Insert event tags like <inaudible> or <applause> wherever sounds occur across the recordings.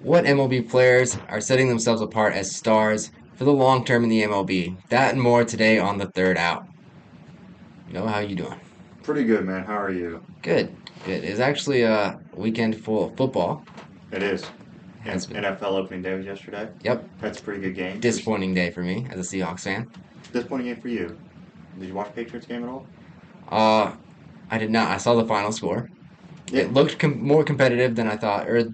What MLB players are setting themselves apart as stars for the long term in the MLB? That and more today on the third out. Noah, how you doing? Pretty good, man. How are you? Good, good. It's actually a weekend full of football. It is. Has been. NFL opening day was yesterday. Yep, That's a pretty good game. disappointing day for me as a Seahawks fan. Disappointing game for you. Did you watch Patriots game at all? Uh, I did not. I saw the final score. Yeah. It looked com- more competitive than I thought, or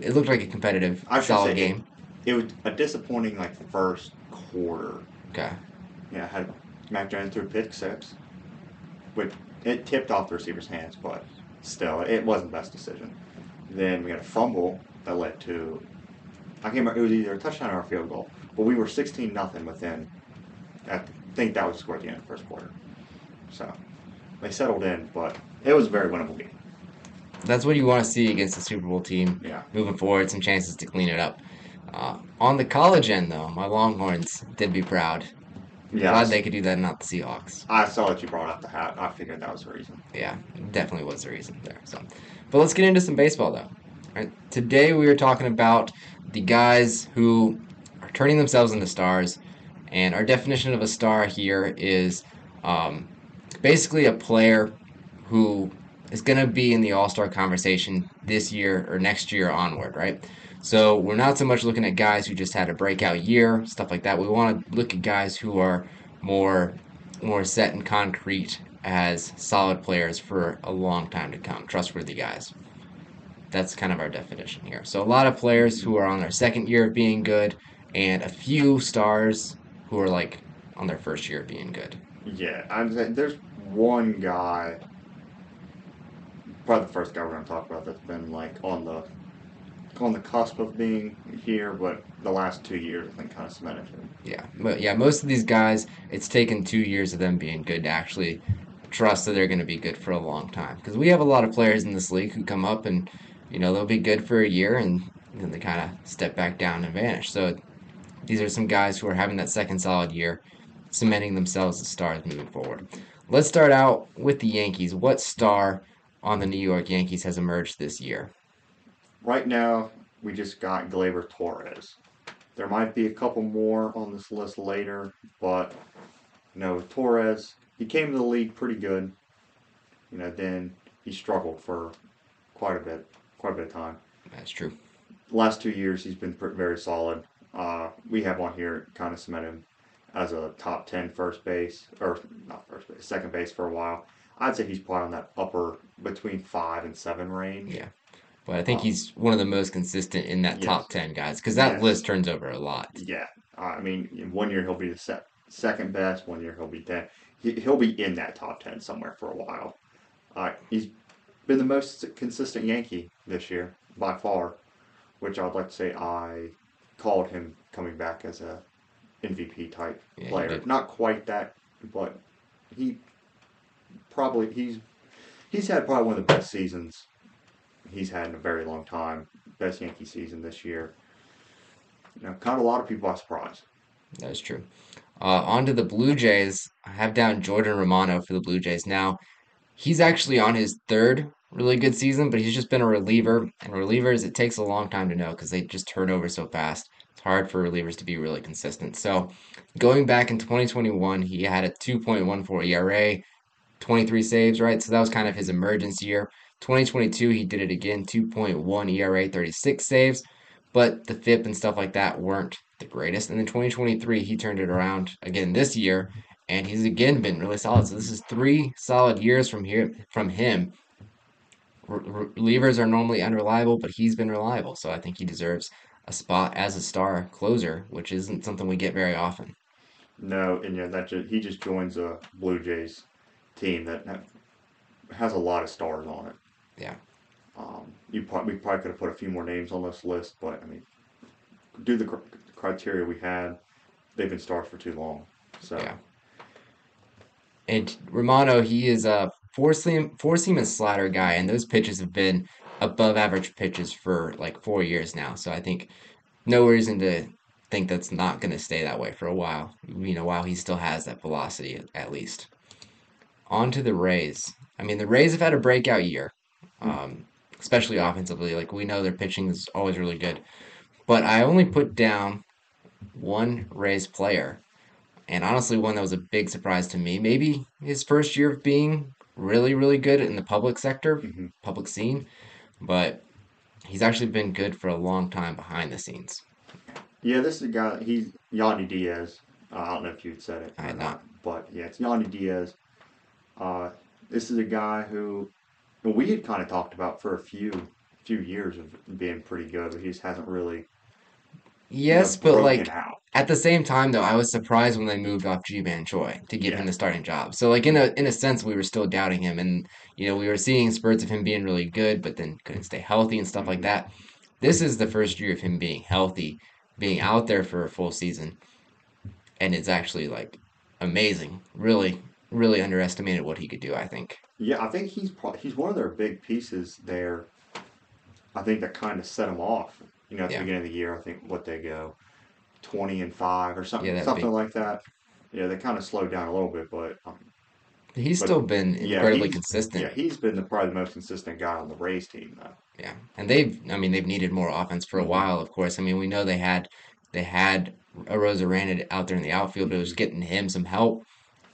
it looked like a competitive, I should solid say- game. It was a disappointing like first quarter. Okay. Yeah, I had Mac Jones threw pick six, which it tipped off the receiver's hands, but still, it wasn't the best decision. Then we had a fumble that led to I can't remember. It was either a touchdown or a field goal, but we were sixteen nothing within. I think that was the score at the end of the first quarter. So they settled in, but it was a very winnable game. That's what you want to see against the Super Bowl team. Yeah. moving forward, some chances to clean it up. Uh, on the college end, though, my Longhorns did be proud. Yeah, Glad they could do that, not the Seahawks. I saw that you brought up the hat. I figured that was the reason. Yeah, definitely was the reason there. So, but let's get into some baseball, though. Right, today we are talking about the guys who are turning themselves into stars, and our definition of a star here is um, basically a player who is going to be in the All Star conversation this year or next year onward, right? So we're not so much looking at guys who just had a breakout year, stuff like that. We want to look at guys who are more more set and concrete as solid players for a long time to come, trustworthy guys. That's kind of our definition here. So a lot of players who are on their second year of being good, and a few stars who are like on their first year of being good. Yeah, I'm saying there's one guy, probably the first guy we're gonna talk about that's been like on the on the cusp of being here, but the last two years I think kind of cemented him. Yeah, but yeah, most of these guys, it's taken two years of them being good to actually trust that they're going to be good for a long time. Because we have a lot of players in this league who come up and, you know, they'll be good for a year and then they kind of step back down and vanish. So these are some guys who are having that second solid year, cementing themselves as stars moving forward. Let's start out with the Yankees. What star on the New York Yankees has emerged this year? Right now, we just got Gleyber Torres. There might be a couple more on this list later, but you know Torres, he came to the league pretty good. You know, then he struggled for quite a bit, quite a bit of time. That's true. last two years he's been very solid. Uh, we have one here kind of cemented him as a top 10 first base or not first base, second base for a while. I'd say he's probably on that upper between five and seven range. Yeah. But I think Um, he's one of the most consistent in that top 10 guys because that Yes. list turns over a lot. Yeah, I mean, in one year he'll be the sec- second best. One year he'll be ten. He, he'll be in that top ten somewhere for a while. Uh, he's been the most consistent Yankee this year by far, which I'd like to say I called him coming back as a MVP type Yeah, player. Not quite that, but he probably he's he's had probably one of the best seasons he's had in a very long time. Best Yankee season this year. You know, caught a lot of people by surprise. That is true. Uh, on to the Blue Jays. I have down Jordan Romano for the Blue Jays. Now, he's actually on his third really good season, but he's just been a reliever. And relievers, it takes a long time to know because they just turn over so fast. It's hard for relievers to be really consistent. So, going back in 2021, he had a 2.14 ERA, 23 saves, right? So that was kind of his emergence year. 2022, he did it again, 2.1 ERA, 36 saves, but the FIP and stuff like that weren't the greatest. And then 2023, he turned it around again this year, and he's again been really solid. So this is three solid years from here from him. Re- re- Relievers are normally unreliable, but he's been reliable. So I think he deserves a spot as a star closer, which isn't something we get very often. No, and yeah, that just, he just joins a Blue Jays team that ha- has a lot of stars on it. Yeah. Um, you probably we probably could have put a few more names on this list, but I mean, do the cr- criteria we had, they've been stars for too long. So Yeah. And Romano, he is a four seam four seam and slider guy, and those pitches have been above average pitches for like four years now. So I think no reason to think that's not going to stay that way for a while. You know, while he still has that velocity at least. On to the Rays. I mean, the Rays have had a breakout year. Um, especially offensively. Like we know their pitching is always really good. But I only put down one Rays player, and honestly, one that was a big surprise to me. Maybe his first year of being really, really good in the public sector, hmm public scene, but he's actually been good for a long time behind the scenes. Yeah, this is a guy. He's Yandy Diaz. Uh, I don't know if you'd said it I had not, not. but yeah, it's Yandy Diaz. Uh, this is a guy who well, we had kind of talked about for a few few years of being pretty good, but he just hasn't really you know Yes, but like out. at the same time though, I was surprised when they moved off Ji-Man Choi to give him the starting job. So like in a in a sense we were still doubting him and you know, we were seeing spurts of him being really good, but then couldn't stay healthy and stuff like hmm that. This is the first year of him being healthy, being out there for a full season, and it's actually like amazing. Really, really underestimated what he could do, I think. Yeah, I think he's he's one of their big pieces there. I think that kind of set him off. You know, at the beginning of the year, I think what they go twenty and five or something that something big like that. Yeah, they kind of slowed down a little bit, but um, he's but still been incredibly yeah consistent. he's been the, probably the most consistent guy on the Rays team though. Yeah. And they've I mean they've needed more offense for a hmm while, of course. I mean, we know they had they had Arozarena out there in the outfield, it was getting him some help.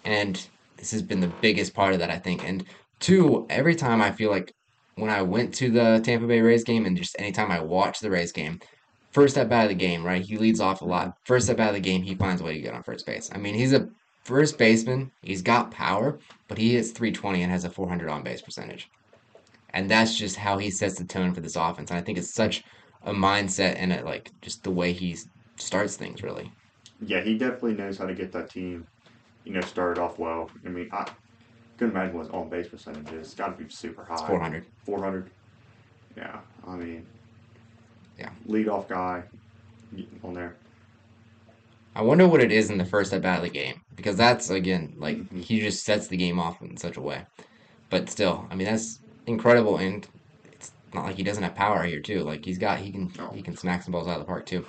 And this has been the biggest part of that, I think. And two, every time I feel like when I went to the Tampa Bay Rays game and just anytime I watch the Rays game, first step out of the game, right? He leads off a lot. First step out of the game, he finds a way to get on first base. I mean, he's a first baseman. He's got power, but he hits 320 and has a 400 on base percentage. And that's just how he sets the tone for this offense. And I think it's such a mindset and it, like just the way he starts things, really. Yeah, he definitely knows how to get that team. You know, started off well. I mean, I couldn't imagine what his on base percentage is. It's got to be super It's high. 400. Four hundred. Yeah, I mean, Yeah. leadoff guy on there. I wonder what it is in the first at bat of the game because that's again like hmm he just sets the game off in such a way. But still, I mean that's incredible, and it's not like he doesn't have power here too. Like he's got he can No, he can smack some balls out of the park too.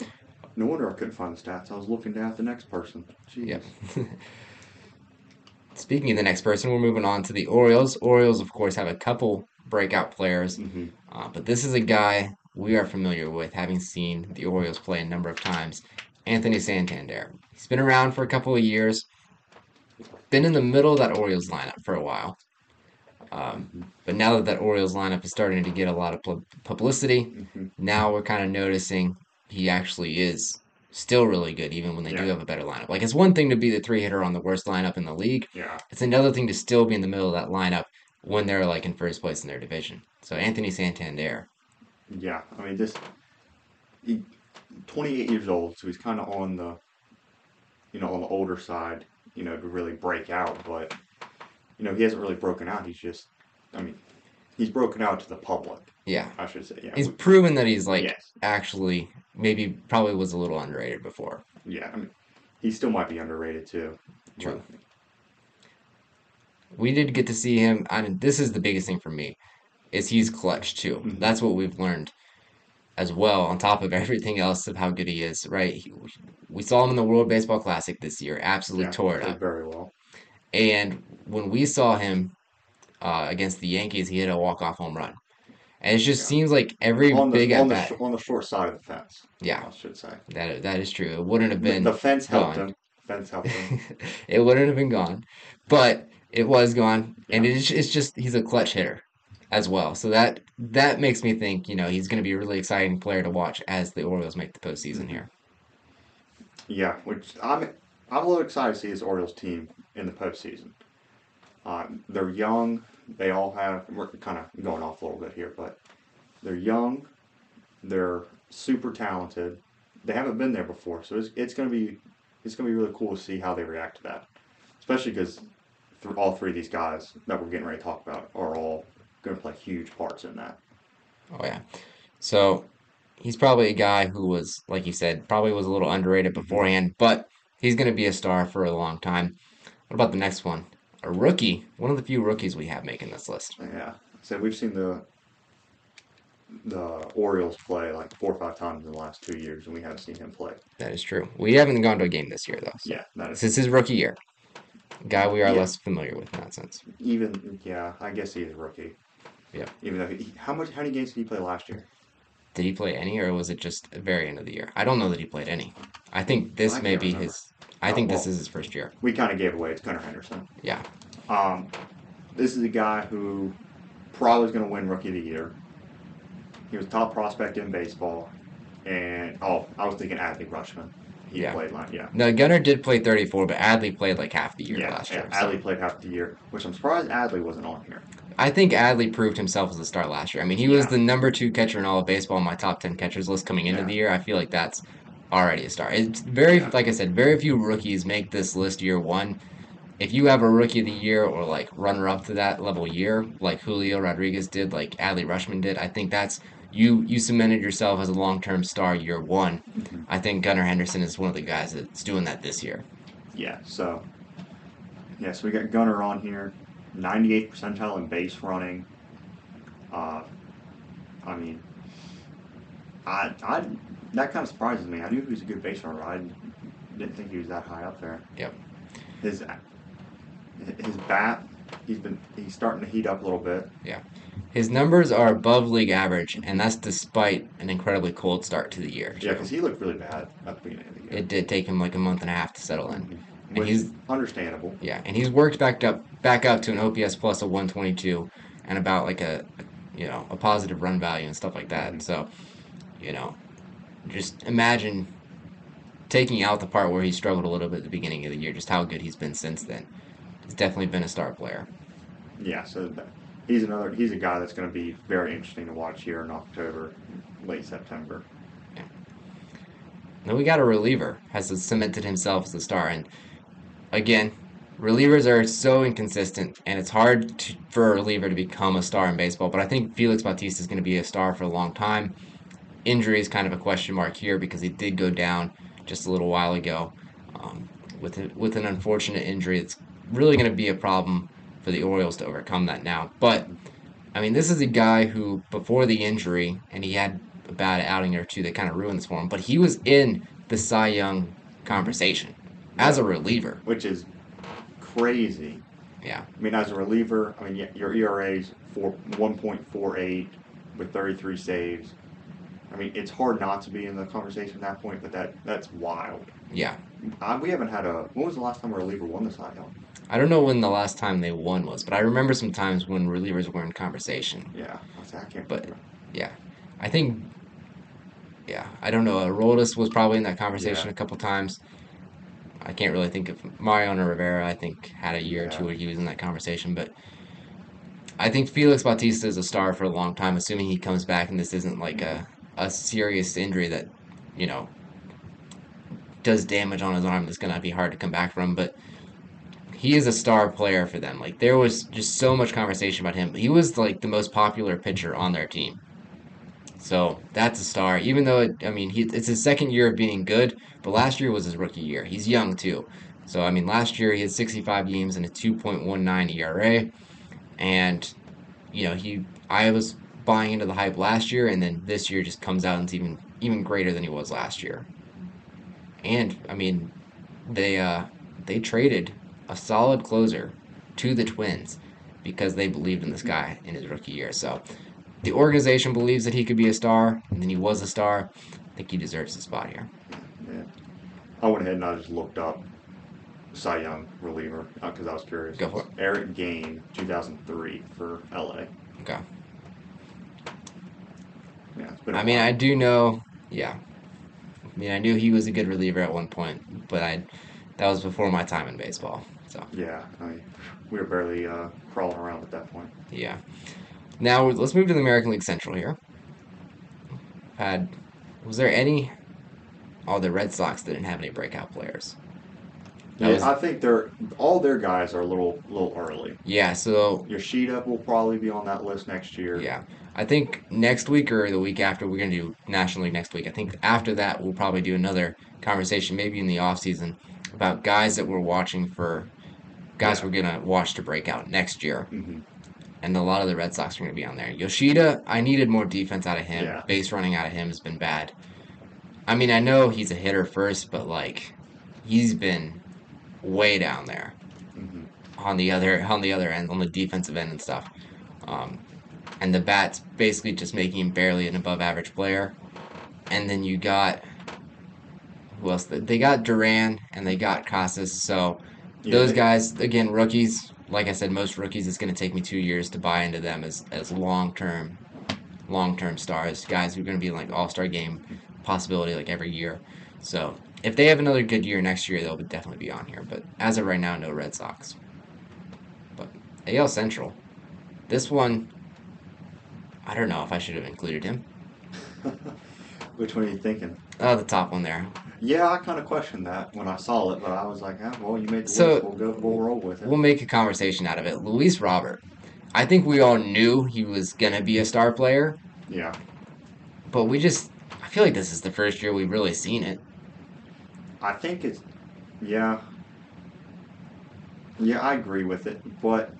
no wonder I couldn't find the stats. I was looking down at the next person. Yep. <laughs> Speaking of the next person, we're moving on to the Orioles. Orioles, of course, have a couple breakout players, hmm uh, but this is a guy we are familiar with, having seen the Orioles play a number of times. Anthony Santander. He's been around for a couple of years, been in the middle of that Orioles lineup for a while. Um, hmm but now that that Orioles lineup is starting to get a lot of pub- publicity, hmm now we're kind of noticing he actually is still really good, even when they do have a better lineup. Like, it's one thing to be the three hitter on the worst lineup in the league, yeah, it's another thing to still be in the middle of that lineup when they're like in first place in their division. So, Anthony Santander, yeah. I mean, this he, 28 years old, so he's kind of on the you know on the older side, you know, to really break out. But you know, he hasn't really broken out. He's just, I mean, he's broken out to the public, yeah, I should say. Yeah, he's we, proven that he's like yes, actually maybe probably was a little underrated before. yeah. I mean, he still might be underrated too, but True. We did get to see him, and this is the biggest thing for me, is he's clutch too. hmm That's what we've learned as well, on top of everything else of how good he is, right? He, we saw him in the World Baseball Classic this year, absolutely yeah, tore it up. very well. And when we saw him uh, against the Yankees, he hit a walk-off home run. And it just Yeah, seems like every on the big at on the on the short side of the fence, yeah, I should say. that that is true. It wouldn't have The, the fence helped gone. him. Fence helped him. <laughs> It wouldn't have been gone, but it was gone, and it's it's just he's a clutch hitter as well. So that that makes me think, you know, he's going to be a really exciting player to watch as the Orioles make the postseason hmm here. Yeah, which I'm I'm a little excited to see this Orioles team in the postseason. Uh, they're young. They all have. We're kind of going off a little bit here, but they're young. They're super talented. They haven't been there before, so it's it's gonna be it's gonna be really cool to see how they react to that. Especially because th- all three of these guys that we're getting ready to talk about are all going to play huge parts in that. Oh yeah. So he's probably a guy who was, like you said, probably was a little underrated beforehand, but he's going to be a star for a long time. What about the next one? A rookie, one of the few rookies we have making this list. Yeah. So we've seen the the Orioles play like four or five times in the last two years, and we haven't seen him play. That is true. We haven't gone to a game this year though, so Yeah, that is this is his rookie year. Guy we are yeah. less familiar with in that sense. Even yeah, I guess he's a rookie. Yeah. Even though he, how much how many games did he play last year? Did he play any, or was it just the very end of the year? I don't know that he played any. I think this I may be remember. his. I Oh, think this is his first year. We kind of gave away. It's Gunnar Henderson. Yeah. Um, this is a guy who probably is going to win Rookie of the Year. He was top prospect in baseball, and oh, I was thinking Adley Rutschman. He Yeah. played line, yeah. No, Gunnar did play 34, but Adley played like half the year yeah, last year. yeah, so- Adley played half the year, which I'm surprised Adley wasn't on here. I think Adley proved himself as a star last year. I mean, he was Yeah. the number two catcher in all of baseball on my top 10 catchers list coming into Yeah. the year. I feel like that's already a star. It's very, Yeah. like I said, very few rookies make this list year one. If you have a rookie of the year or like runner up to that level year, like Julio Rodriguez did, like Adley Rutschman did, I think that's you you cemented yourself as a long term star year one. Mhm. I think Gunnar Henderson is one of the guys that's doing that this year. Yeah, so yeah, so we got Gunnar on here, 98th percentile in base running. Uh, I mean, I I that kind of surprises me. I knew he was a good base runner. I didn't think he was that high up there. Yep. His his bat, he's been he's starting to heat up a little bit. Yeah. His numbers are above league average, and that's despite an incredibly cold start to the year. Yeah, because he looked really bad at the beginning of the year. It did take him like a month and a half to settle in. Which And he's is understandable. yeah, and he's worked back up back up to an OPS plus of 122 and about like a you know, a positive run value and stuff like that. Mhm. So, you know, just imagine taking out the part where he struggled a little bit at the beginning of the year, just how good he's been since then. He's definitely been a star player. Yeah, so he's another he's a guy that's going to be very interesting to watch here in October, late September. Yeah. Then we got a reliever has cemented himself as a star, and again, relievers are so inconsistent, and it's hard to, for a reliever to become a star in baseball. But I think Felix Bautista is going to be a star for a long time. Injury is kind of a question mark here because he did go down just a little while ago um, with a, with an unfortunate injury. It's really going to be a problem for the Orioles to overcome that now. But I mean, this is a guy who before the injury, and he had a bad outing or two that kind of ruined this for him, but he was in the Cy Young conversation as a reliever. which is crazy. Yeah. I mean, as a reliever, I mean, yeah, your ERA's for 1.48 with 33 saves. I mean, it's hard not to be in the conversation at that point, but that that's wild. Yeah. Uh, we haven't had a. When was the last time a reliever won the Cy Young? I don't know when the last time they won was, but I remember some times when relievers were in conversation. Yeah, I, was I can't. But- remember. I think, yeah, I don't know. Aroldis was probably in that conversation Yeah. a couple times. I can't really think of Mariano Rivera. I think had a year or two Yeah. where he was in that conversation, but I think Felix Bautista is a star for a long time, assuming he comes back and this isn't like a a serious injury that you know does damage on his arm that's gonna be hard to come back from. But he is a star player for them. Like there was just so much conversation about him. He was like the most popular pitcher on their team. So that's a star. Even though it, I mean, he, it's his second year of being good, but last year was his rookie year. He's young too. So I mean, last year he had 65 games and a 2.19 ERA, and you know he I was buying into the hype last year, and then this year just comes out and it's even even greater than he was last year. And I mean, they uh they traded a solid closer to the Twins because they believed in this guy in his rookie year. So the organization believes that he could be a star, and then he was a star. I think he deserves a spot here. Yeah. I went ahead and I just looked up Cy Young reliever because I was curious. Go for it. Eric Gagne, 2003 for LA. Okay. Yeah, it's been. a I mean. I do know, yeah. I mean, I knew he was a good reliever at one point, but I that was before my time in baseball. So Yeah, I mean, we were barely uh, crawling around at that point. yeah. Now let's move to the American League Central here. Had was there any? Oh, the Red Sox didn't have any breakout players. That Yeah, was- I think they're all their guys are a little little early. Yeah, so Yoshida will probably be on that list next year. Yeah. I think next week or the week after, we're going to do National League next week. I think after that, we'll probably do another conversation, maybe in the off season, about guys that we're watching for, guys Yeah. we're going to watch to break out next year. hmm And a lot of the Red Sox are going to be on there. Yoshida, I needed more defense out of him. Yeah. Base running out of him has been bad. I mean, I know he's a hitter first, but like, he's been way down there hmm on the other on the other end on the defensive end and stuff. Um, and the bat's basically just making him barely an above average player. And then you got who else? They got Duran and they got Casas. So Yeah, those they- guys, again, rookies. Like I said, most rookies, it's going to take me two years to buy into them as as long term, long term stars, guys who are going to be like all star game possibility like every year. So if they have another good year next year, they'll definitely be on here. But as of right now, no Red Sox. But AL Central, this one, I don't know if I should have included him. <laughs> Which one are you thinking? Oh, the top one there. Yeah, I kind of questioned that when I saw it, but I was like, ah, well, you made the So- list. We'll go. We'll roll with it. We'll make a conversation out of it. Luis Robert. I think we all knew he was gonna be a star player, yeah. but we just I feel like this is the first year we've really seen it. I think it's, yeah. Yeah, I agree with it, but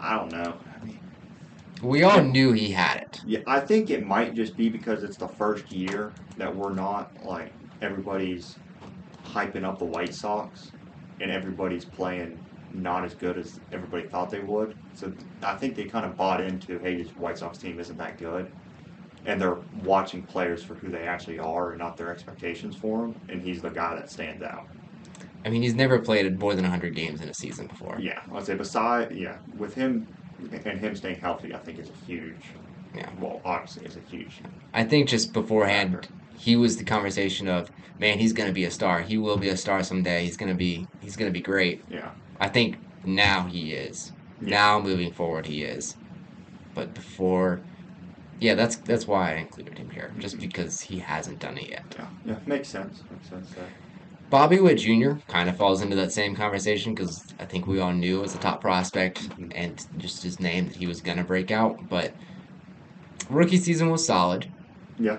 I don't know. We all knew he had it. yeah, I think it might just be because it's the first year that we're not like everybody's hyping up the White Sox, and everybody's playing not as good as everybody thought they would. So I think they kind of bought into, hey, this White Sox team isn't that good, and they're watching players for who they actually are and not their expectations for them. And he's the guy that stands out. I mean, he's never played more than 100 games in a season before. Yeah, I'd say beside yeah, with him and him staying healthy, I think is a huge. Yeah. Well, obviously, is a huge. I think just beforehand, he was the conversation of, man, he's gonna be a star. He will be a star someday. He's gonna be he's gonna be great. Yeah. I think now he is. Yeah. Now moving forward, he is. But before, yeah, that's that's why I included him here, just mm-hmm. because he hasn't done it yet. Yeah. Yeah. Makes sense. Makes sense. There. Bobby Witt Jr. kind of falls into that same conversation because I think we all knew as a top prospect and just his name that he was gonna break out. But rookie season was solid, Yeah.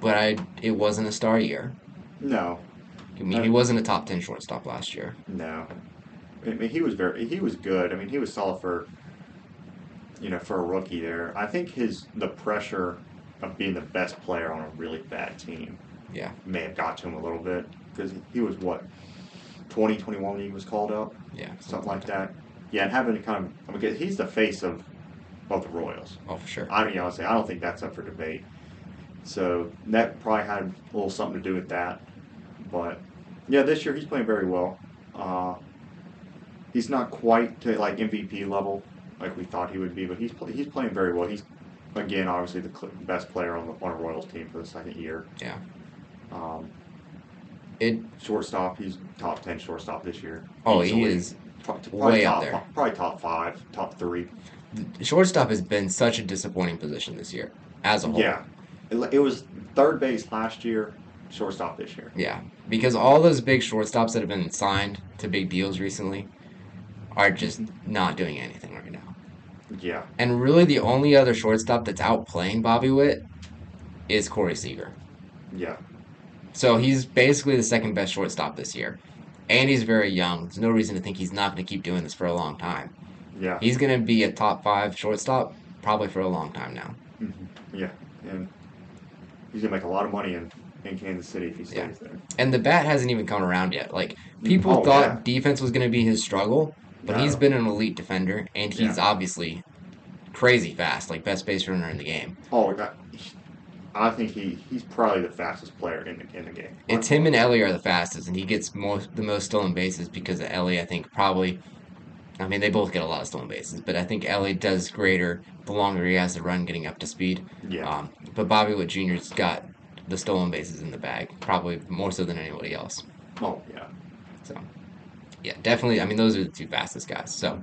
but I it wasn't a star year. No. I mean, he uh, wasn't a top ten shortstop last year. No. I mean, he was very. He was good. I mean, he was solid for. You know, for a rookie there, I think his the pressure of being the best player on a really bad team. Yeah. May have got to him a little bit because he was what. 20, 21 when he was called up. Yeah, something like that. Yeah, and having to kind of, I mean, he's the face of, of the Royals. Oh, for sure. I, you know, I don't think that's up for debate. So that probably had a little something to do with that. But yeah, this year he's playing very well. Uh, he's not quite to like MVP level like we thought he would be, but he's he's playing very well. He's again obviously the cl- best player on the on a Royals team for the second year. Yeah. Um, It. shortstop, he's top ten shortstop this year. Oh, he Easily. is. Pro- probably way up top, there. Probably top five, top three. Shortstop has been such a disappointing position this year, as a whole. Yeah, it, it was third base last year, shortstop this year. Yeah, because all those big shortstops that have been signed to big deals recently are just not doing anything right now. Yeah, And really, the only other shortstop that's outplaying Bobby Witt is Corey Seager. yeah, So he's basically the second best shortstop this year. And he's very young. There's no reason to think he's not going to keep doing this for a long time. yeah, He's going to be a top five shortstop probably for a long time now. Mm-hmm. yeah, and he's gonna make a lot of money in, in Kansas City if he stays Yeah. there. And the bat hasn't even come around yet. Like, mm-hmm. people Oh, thought yeah. defense was going to be his struggle, but he's been an elite defender, and he's Yeah. obviously crazy fast, like best base runner in the game. Oh, that, I think he, he's probably the fastest player in the in the game. It's him and Elly are the fastest, and he gets most the most stolen bases because of Elly. I think probably. I mean, they both get a lot of stolen bases, but I think Elly does greater the longer he has to run getting up to speed. Yeah, Um, but Bobby Witt Jr.'s got the stolen bases in the bag, probably more so than anybody else. oh yeah, So, yeah, definitely. I mean, those are the two fastest guys. So,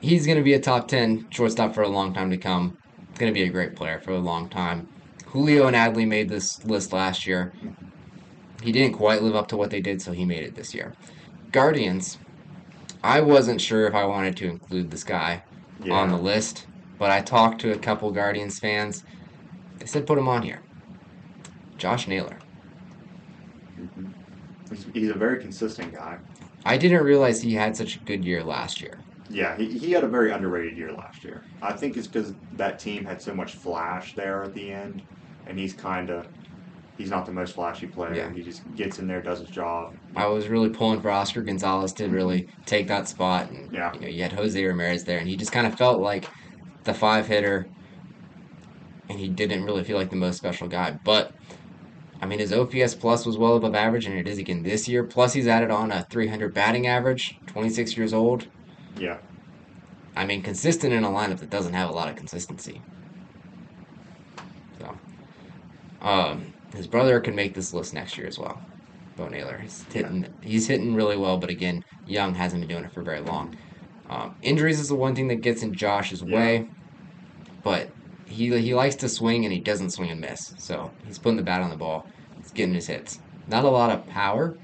he's going to be a top 10 shortstop for a long time to come. He's going to be a great player for a long time. Julio and Adley made this list last year. He didn't quite live up to what they did, so he made it this year. Guardians, I wasn't sure if I wanted to include this guy yeah. on the list, but I talked to a couple Guardians fans. They said put him on here. Josh Naylor. Mhm. He's, he's a very consistent guy. I didn't realize he had such a good year last year. Yeah, he, he had a very underrated year last year. I think it's because that team had so much flash there at the end, and he's kind of he's not the most flashy player. Yeah. He just gets in there, does his job. I was really pulling for Oscar Gonzalez to really take that spot, and Yeah. you know you had Jose Ramirez there, and he just kind of felt like the five hitter and he didn't really feel like the most special guy. But I mean, his OPS plus was well above average, and it is again this year. Plus, he's added on a 300 batting average. 26 years old. Yeah. I mean, consistent in a lineup that doesn't have a lot of consistency. So, um, his brother can make this list next year as well. Bo Naylor, he's hitting, he's hitting really well, but again, Young hasn't been doing it for very long. Um, injuries is the one thing that gets in Josh's Yeah. way, but he he likes to swing and he doesn't swing and miss. So he's putting the bat on the ball. He's getting his hits. Not a lot of power,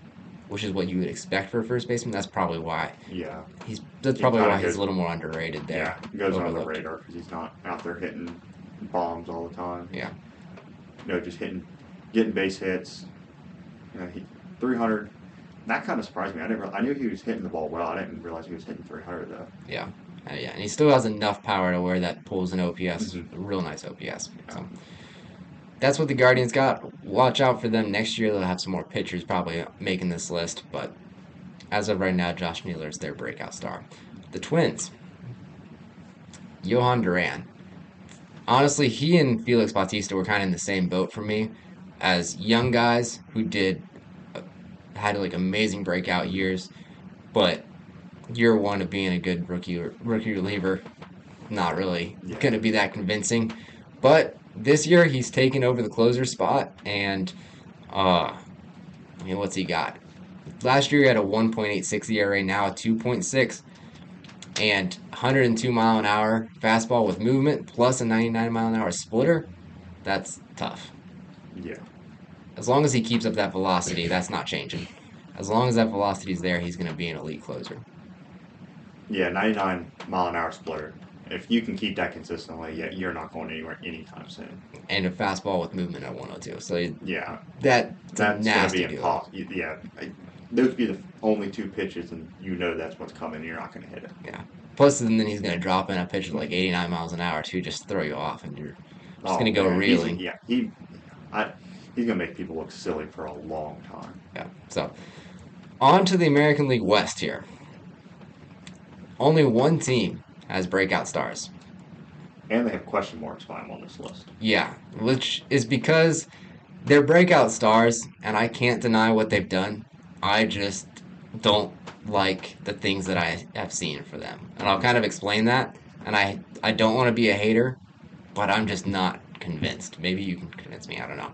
which is what you would expect for a first baseman. That's probably why Yeah. he's. That's probably why he's a little more underrated there. Yeah. He goes under the radar because he's not out there hitting bombs all the time. Yeah. You know, just hitting, getting base hits. You know, he 300. That kind of surprised me. I didn't. Re- I knew he was hitting the ball well. I didn't realize he was hitting 300 though. Yeah, uh, yeah, and he still has enough power to where that pulls an OPS, Mhm. a real nice OPS. So that's what the Guardians got. Watch out for them next year. They'll have some more pitchers probably making this list, but as of right now, Josh Naylor is their breakout star. The Twins, Jhoan Duran. Honestly, he and Felix Bautista were kind of in the same boat for me, as young guys who did uh, had like amazing breakout years, but year one of being a good rookie rookie reliever, not really Yeah. going to be that convincing. But this year he's taken over the closer spot, and uh, I mean, what's he got? Last year he had a 1.86 ERA, now a 2.6, and 102 mile an hour fastball with movement plus a 99 mile an hour splitter. That's tough. Yeah. As long as he keeps up that velocity, that's not changing. As long as that velocity is there, he's going to be an elite closer. Yeah. 99 mile an hour splitter. If you can keep that consistently, yeah, you're not going anywhere anytime soon. and a fastball with movement at 102. So Yeah. that that's a That's going to nasty be deal. impossible. Yeah. Those would be the only two pitches, and you know that's what's coming. You're not going to hit it. Yeah. Plus, and then he's going to drop in a pitch at like 89 miles an hour to just throw you off, and you're Oh, gonna go man, he's- reeling. Yeah. He. I. He's going to make people look silly for a long time. yeah. So on to the American League West here. Only one team has breakout stars. And they have question marks by him on this list. Yeah, which is because they're breakout stars, and I can't deny what they've done. I just don't like the things that I have seen for them, and I'll kind of explain that. And I I don't want to be a hater, but I'm just not convinced. Maybe you can convince me. I don't know.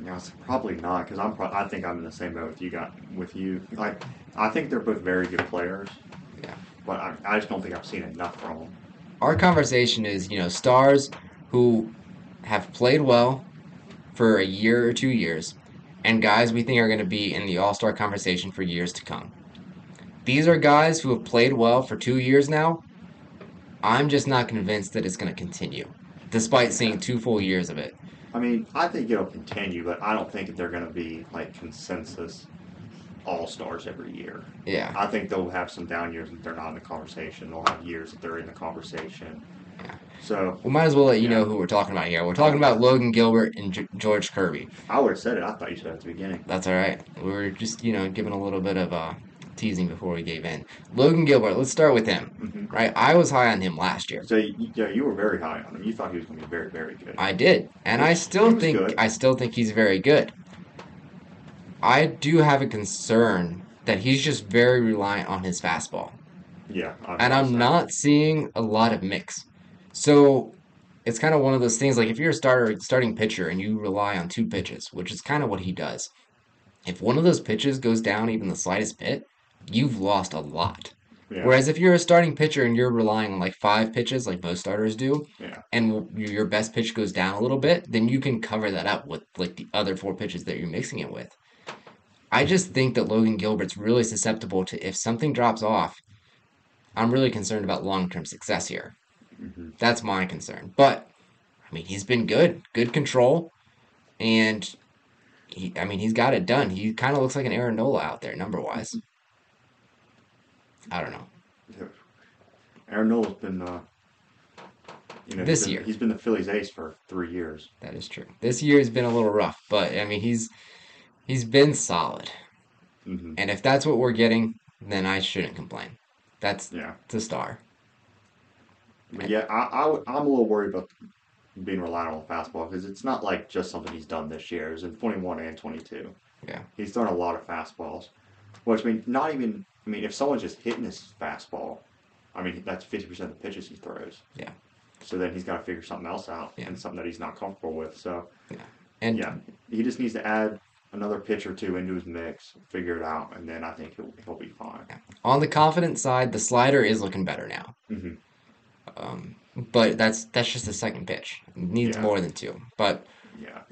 No, it's probably not because I'm. Pro- I think I'm in the same boat with you. Got with you. Like, I think they're both very good players. Yeah. But I, I just don't think I've seen enough from them. Our conversation is, you know, stars who have played well for a year or two years, and guys we think are going to be in the All Star conversation for years to come. These are guys who have played well for two years now. I'm just not convinced that it's going to continue, despite seeing two full years of it. I mean, I think it'll continue, but I don't think that they're going to be like consensus all stars every year. Yeah, I think they'll have some down years that they're not in the conversation. They'll have years that they're in the conversation. Yeah. So we might as well let you know who we're talking about here. We're talking about Logan Gilbert and G- George Kirby. I would have said it. I thought you said it at the beginning. That's all right. We were just, you know, giving a little bit of uh, teasing before we gave in. Logan Gilbert, let's start with him. hmm Right, I was high on him last year. So you, yeah, you were very high on him. You thought he was going to be very, very good. I did, and I still think good. I still think he's very good. I do have a concern that he's just very reliant on his fastball, yeah, I and I'm not seeing a lot of mix. So it's kind of one of those things. Like if you're a starter, starting pitcher, and you rely on two pitches, which is kind of what he does. If one of those pitches goes down even the slightest bit, you've lost a lot. Yeah. Whereas if you're a starting pitcher and you're relying on like five pitches, like most starters do, Yeah. and your best pitch goes down a little bit, then you can cover that up with like the other four pitches that you're mixing it with. I just think that Logan Gilbert's really susceptible to if something drops off. I'm really concerned about long term success here. That's my concern. But I mean, he's been good, good control, and he, I mean, he's got it done. He kind of looks like an Aaron Nola out there, number wise. I don't know. Aaron Nola's been, uh, you know, This he's been, year. he's been the Phillies ace for three years. That is true. This year has been a little rough, but I mean he's he's been solid. hmm And if that's what we're getting, then I shouldn't complain. That's Yeah, the star. But yeah, I, I, am a little worried about being reliant on the fastball because it's not like just something he's done this year. It was in 21 and 22. Yeah. He's thrown a lot of fastballs, which I mean, not even. I mean, if someone's just hitting his fastball, I mean, that's 50% of the pitches he throws. Yeah. So then he's got to figure something else out Yeah. and something that he's not comfortable with. So yeah. And yeah, he just needs to add another pitch or two into his mix, figure it out, and then I think he'll he'll be fine. on the confidence side, the slider is looking better now. hmm Um, but that's that's just the second pitch. It needs Yeah. more than two. But Yeah.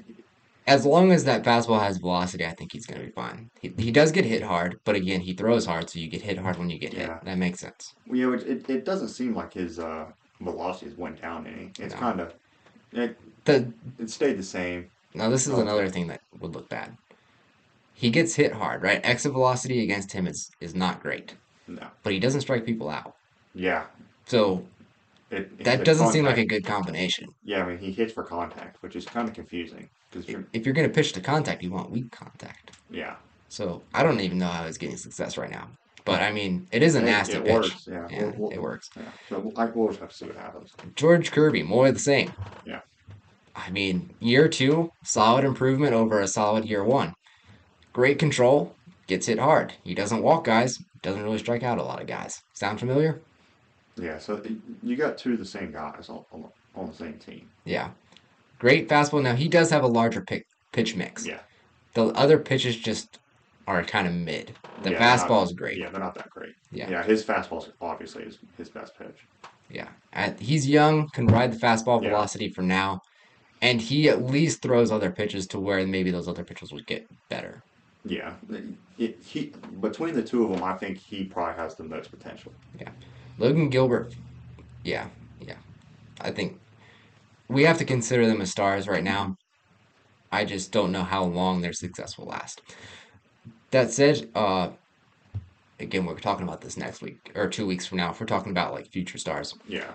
as long as that fastball has velocity, I think he's going to be fine. He, he does get hit hard, but again, he throws hard, so you get hit hard when you get Yeah. hit. That makes sense. Well, know, it, it, it doesn't seem like his uh, velocity has went down any. It's No. kind of it, The it stayed the same. now this is another thing that would look bad. He gets hit hard, right? Exit velocity against him is is not great, No. but he doesn't strike people out. Yeah. So It, that doesn't seem like a good combination. Yeah, I mean, he hits for contact, which is kind of confusing. Cause you're, If you're going to pitch to contact, you want weak contact. yeah, So I don't even know how he's getting success right now. But I mean, it is a nasty it pitch. works. Yeah, Yeah, We'll- it works. yeah. So we'll, I, we'll just have to see what happens. George Kirby, more of the same. Yeah. I mean, year two, solid improvement over a solid year one. Great control, gets hit hard. He doesn't walk guys, doesn't really strike out a lot of guys. Sound familiar? Yeah, so you got two of the same guys on, on, the same team. Yeah. Great fastball. Now, he does have a larger pick, pitch mix. Yeah, The other pitches just are kind of mid. The Yeah, they're not- fastball is great. yeah, they're not that great. Yeah. yeah, his fastball is obviously his, his best pitch. Yeah. And he's young, can ride the fastball Yeah. velocity for now. And he at least throws other pitches to where maybe those other pitches would get better. Yeah, it, he between the two of them, I think he probably has the most potential. Logan Gilbert, yeah, yeah. I think we have to consider them as stars right now. I just don't know how long their success will last. That said, uh, again, we're talking about this next week or two weeks from now. If we're talking about like future stars, Yeah,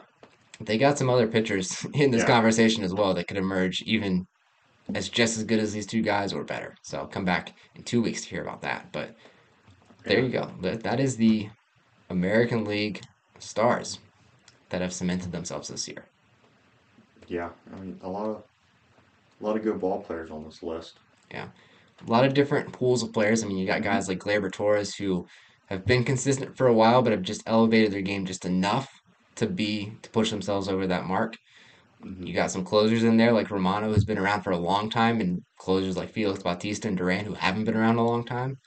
they got some other pitchers <laughs> in this Yeah. conversation as well that could emerge even as just as good as these two guys or better. So I'll come back in two weeks to hear about that. But there Yeah. you go. That that is the American League stars that have cemented themselves this year. yeah. I mean, a lot of a lot of good ball players on this list. Yeah, a lot of different pools of players. I mean, you got guys like Gleyber Torres who have been consistent for a while, but have just elevated their game just enough to be to push themselves over that mark. Mhm. You got some closers in there like Romano, who's been around for a long time, and closers like Felix Bautista and Duran, who haven't been around a long time.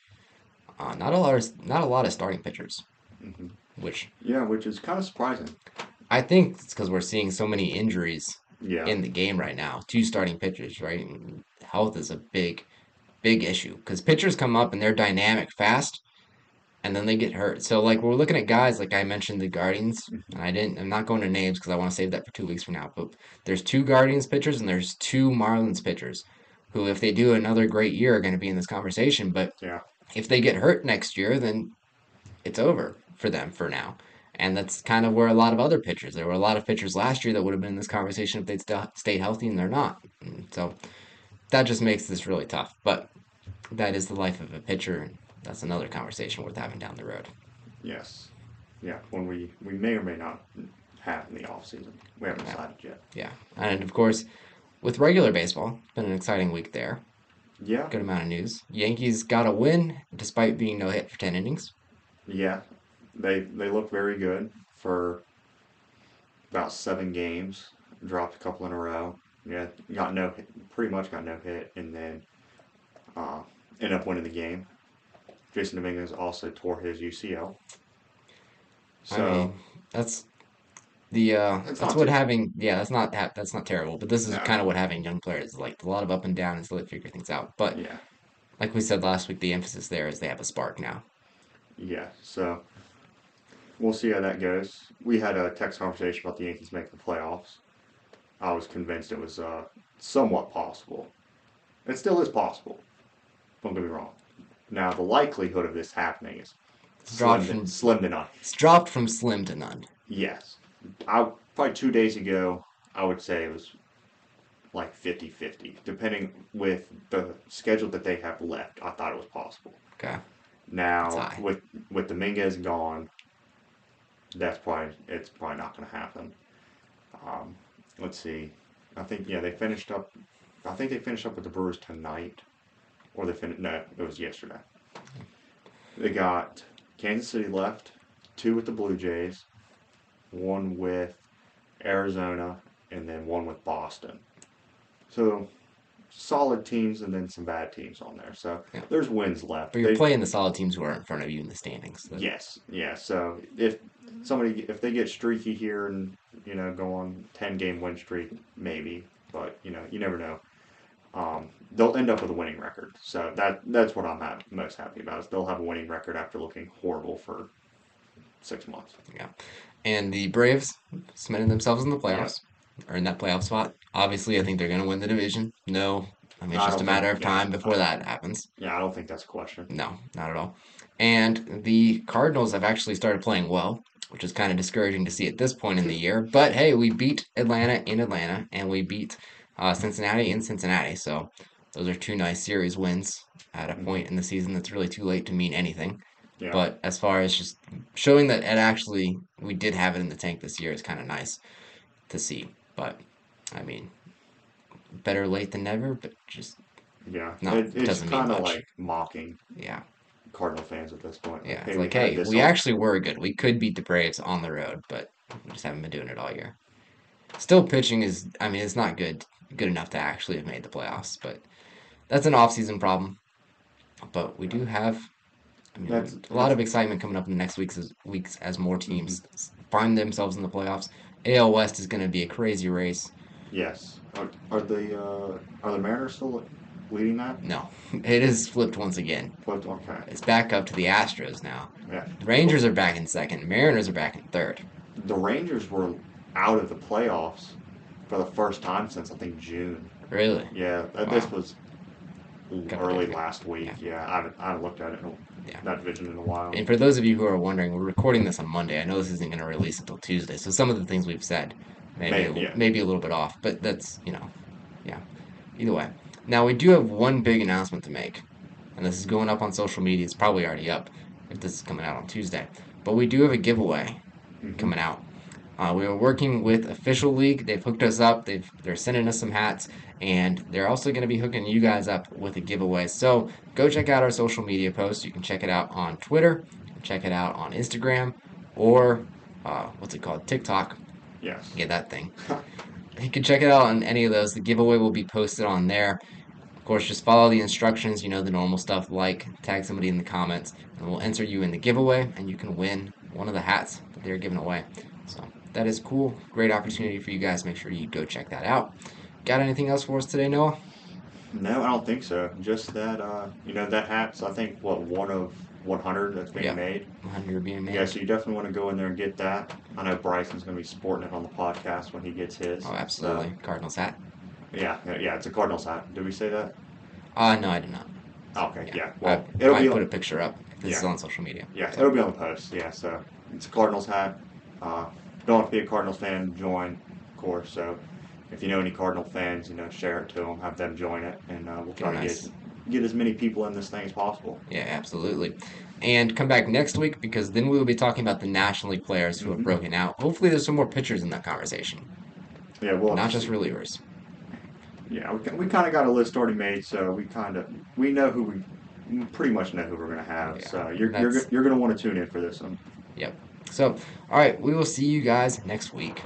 Uh, not a lot of not a lot of starting pitchers, hmm which Yeah, which is kind of surprising. I think it's because we're seeing so many injuries Yeah, in the game right now. Two starting pitchers, right? And health is a big, big issue because pitchers come up and they're dynamic fast, and then they get hurt. So like we're looking at guys like I mentioned the Guardians, mm-hmm. and I didn't. I'm not going to names because I want to save that for two weeks from now. But there's two Guardians pitchers and there's two Marlins pitchers, who if they do another great year are going to be in this conversation. But yeah, if they get hurt next year, then it's over for them for now. And that's kind of where a lot of other pitchers. There were a lot of pitchers last year that would have been in this conversation if they'd st- stayed healthy, and they're not. And so that just makes this really tough. But that is the life of a pitcher, and that's another conversation worth having down the road. yes, yeah. When we we may or may not have in the off season, we haven't Yeah. decided yet. Yeah, and of course, with regular baseball, it's been an exciting week there. Yeah, Good amount of news. Yankees got a win despite being no hit for ten innings. yeah. They they look very good for about seven games. Dropped a couple in a row. Yeah, got no pretty much got no hit, and then uh, ended up winning the game. Jasson Dominguez also tore his UCL. So I mean, that's the uh, that's what too- having yeah, that's not ha- that's not terrible, but this is No. kind of what having young players is like a lot of up and down until they figure things out. But yeah, like we said last week, the emphasis there is they have a spark now. yeah. So we'll see how that goes. We had a text conversation about the Yankees making the playoffs. I was convinced it was uh, somewhat possible. It still is possible. Don't get me wrong. Now the likelihood of this happening is Dropped slim from- to, slim to none. It's dropped from slim to none. Yes. I probably two days ago I would say it was like 50-50. Depending with the schedule that they have left, I thought it was possible. Okay, Now with with Dominguez gone, that's probably it's probably not going to happen. Um, let's see. I think yeah they finished up. I think they finished up with the Brewers tonight, or they finished. No, it was yesterday. They got Kansas City left, two with the Blue Jays, one with Arizona, and then one with Boston. So solid teams and then some bad teams on there. So Yeah. there's wins left. But you're They- playing the solid teams who are in front of you in the standings. So- Yes, yeah. So if somebody if they get streaky here and you know go on ten game win streak, maybe, but you know you never know. Um, they'll end up with a winning record. So that that's what I'm ha- most happy about is they'll have a winning record after looking horrible for six months. Yeah, and the Braves cemented themselves in the playoffs, or in that playoff spot. Obviously, I think they're going to win the division. No, I mean, it's I just a matter think- of yeah. time before that happens. Yeah, I don't think that's a question. No, not at all. And the Cardinals have actually started playing well, which is kind of discouraging to see at this point in the year. But hey, we beat Atlanta in Atlanta, and we beat uh, Cincinnati in Cincinnati. So those are two nice series wins at a point in the season that's really too late to mean anything. Yeah. But as far as just showing that it actually we did have it in the tank this year is kind of nice to see. But I mean, better late than never. But just yeah, No, it, it it's kind of like mocking yeah, Cardinal fans at this point. yeah. hey, It's like, hey, we all- actually were good. We could beat the Braves on the road, but we just haven't been doing it all year. Still, pitching is. I mean, it's not good good enough to actually have made the playoffs. But that's an off-season problem. But we do have. I mean, That's- a lot of excitement coming up in the next weeks as weeks as more teams find themselves in the playoffs. AL West is going to be a crazy race. Yes. Are, are the uh, are the Mariners still leading that? No, <laughs> it is flipped once again. Flipped. Okay. It's back up to the Astros now. Yeah. Rangers are back in second. Mariners are back in third. The Rangers were out of the playoffs for the first time since I think June. Really? Yeah, uh, this was early last week. Yeah, I haven't, I haven't looked at it in Yeah. that division in a while. And for those of you who are wondering, we're recording this on Monday. I know this isn't going to release until Tuesday, so some of the things we've said maybe Maybe, yeah. maybe a little bit off, but that's you know, yeah. Either way, now we do have one big announcement to make, and this is going up on social media. It's probably already up if this is coming out on Tuesday, but we do have a giveaway Mhm. coming out. Uh, we are working with Official League. They've hooked us up. They've they're sending us some hats, and they're also going to be hooking you guys up with a giveaway. So go check out our social media posts. You can check it out on Twitter, check it out on Instagram, or uh, what's it called, TikTok. Yes. Get that thing. <laughs> you can check it out on any of those. The giveaway will be posted on there. Of course, just follow the instructions. You know the normal stuff, like tag somebody in the comments, and we'll enter you in the giveaway, and you can win one of the hats that they're giving away. So that is cool. Great opportunity for you guys. Make sure you go check that out. Got anything else for us today, Noah? No, I don't think so. Just that, uh, you know, that hat's I think what one of 100 that's being Yeah. made. 100 being made. Yeah, so you definitely want to go in there and get that. I know Bryson's going to be sporting it on the podcast when he gets his. Oh, absolutely. Cardinals hat. So, yeah, yeah, it's a Cardinals hat. Did we say that? Uh, no, I did not. Okay, yeah. I Well, it'll might be put on, a picture up this is on social media. yeah, it'll be on the post. Yeah, so it's a Cardinals hat. Uh, don't have to be a Cardinals fan, join, of course. So if you know any Cardinal fans, you know, share it to them, have them join it, and uh, we'll try Nice. to get get as many people in this thing as possible. Yeah, absolutely. And come back next week because then we will be talking about the National League players who have Mhm. broken out. Hopefully, there's some more pitchers in that conversation, Yeah, well, not just relievers. Yeah, we, we kind of got a list already made, so we kind of we know who we pretty much know who we're gonna have. Yeah, so you're you're, you're gonna want to tune in for this one. Yep. So, all right, we will see you guys next week.